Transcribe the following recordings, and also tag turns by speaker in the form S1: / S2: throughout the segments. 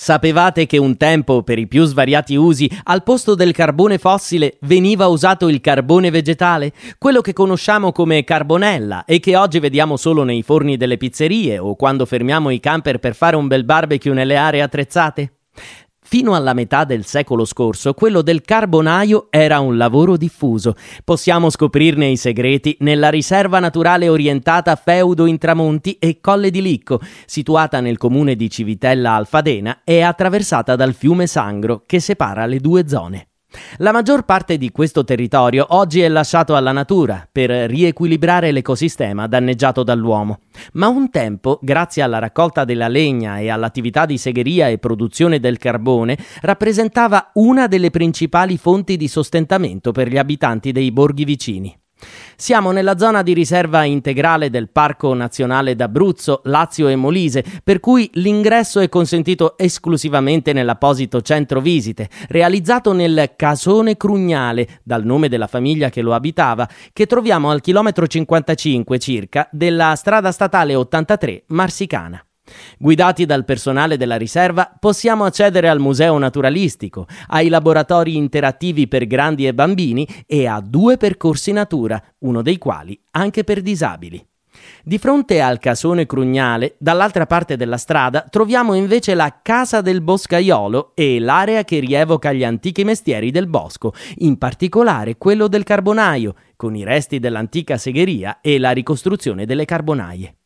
S1: Sapevate che un tempo, per i più svariati usi, al posto del carbone fossile veniva usato il carbone vegetale? Quello che conosciamo come carbonella e che oggi vediamo solo nei forni delle pizzerie o quando fermiamo i camper per fare un bel barbecue nelle aree attrezzate? Fino alla metà del secolo scorso, quello del carbonaio era un lavoro diffuso. Possiamo scoprirne i segreti nella riserva naturale orientata Feudo Intramonti e Colle di Licco, situata nel comune di Civitella Alfadena e attraversata dal fiume Sangro che separa le due zone. La maggior parte di questo territorio oggi è lasciato alla natura per riequilibrare l'ecosistema danneggiato dall'uomo, ma un tempo, grazie alla raccolta della legna e all'attività di segheria e produzione del carbone, rappresentava una delle principali fonti di sostentamento per gli abitanti dei borghi vicini. Siamo nella zona di riserva integrale del Parco Nazionale d'Abruzzo, Lazio e Molise, per cui l'ingresso è consentito esclusivamente nell'apposito centro visite, realizzato nel Casone Crugnale, dal nome della famiglia che lo abitava, che troviamo al chilometro 55 circa della strada statale 83 Marsicana. Guidati dal personale della riserva, possiamo accedere al museo naturalistico, ai laboratori interattivi per grandi e bambini e a due percorsi natura, uno dei quali anche per disabili. Di fronte al casone Crugnale, dall'altra parte della strada, troviamo invece la Casa del Boscaiolo e l'area che rievoca gli antichi mestieri del bosco, in particolare quello del carbonaio, con i resti dell'antica segheria e la ricostruzione delle carbonaie.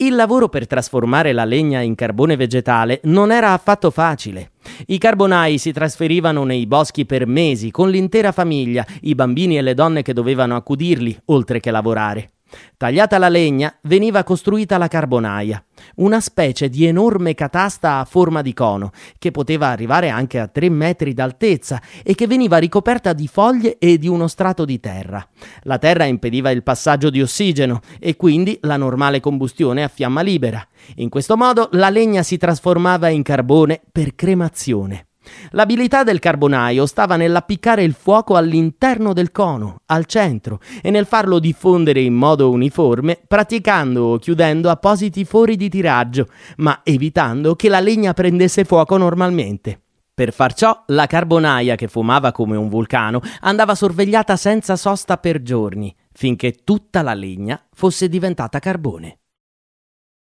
S1: Il lavoro per trasformare la legna in carbone vegetale non era affatto facile. I carbonai si trasferivano nei boschi per mesi con l'intera famiglia, i bambini e le donne che dovevano accudirli, oltre che lavorare. Tagliata la legna, veniva costruita la carbonaia, una specie di enorme catasta a forma di cono, che poteva arrivare anche a tre metri d'altezza e che veniva ricoperta di foglie e di uno strato di terra. La terra impediva il passaggio di ossigeno e quindi la normale combustione a fiamma libera. In questo modo la legna si trasformava in carbone per cremazione. L'abilità del carbonaio stava nell'appiccare il fuoco all'interno del cono, al centro, e nel farlo diffondere in modo uniforme, praticando o chiudendo appositi fori di tiraggio, ma evitando che la legna prendesse fuoco normalmente. Per far ciò, la carbonaia, che fumava come un vulcano, andava sorvegliata senza sosta per giorni, finché tutta la legna fosse diventata carbone.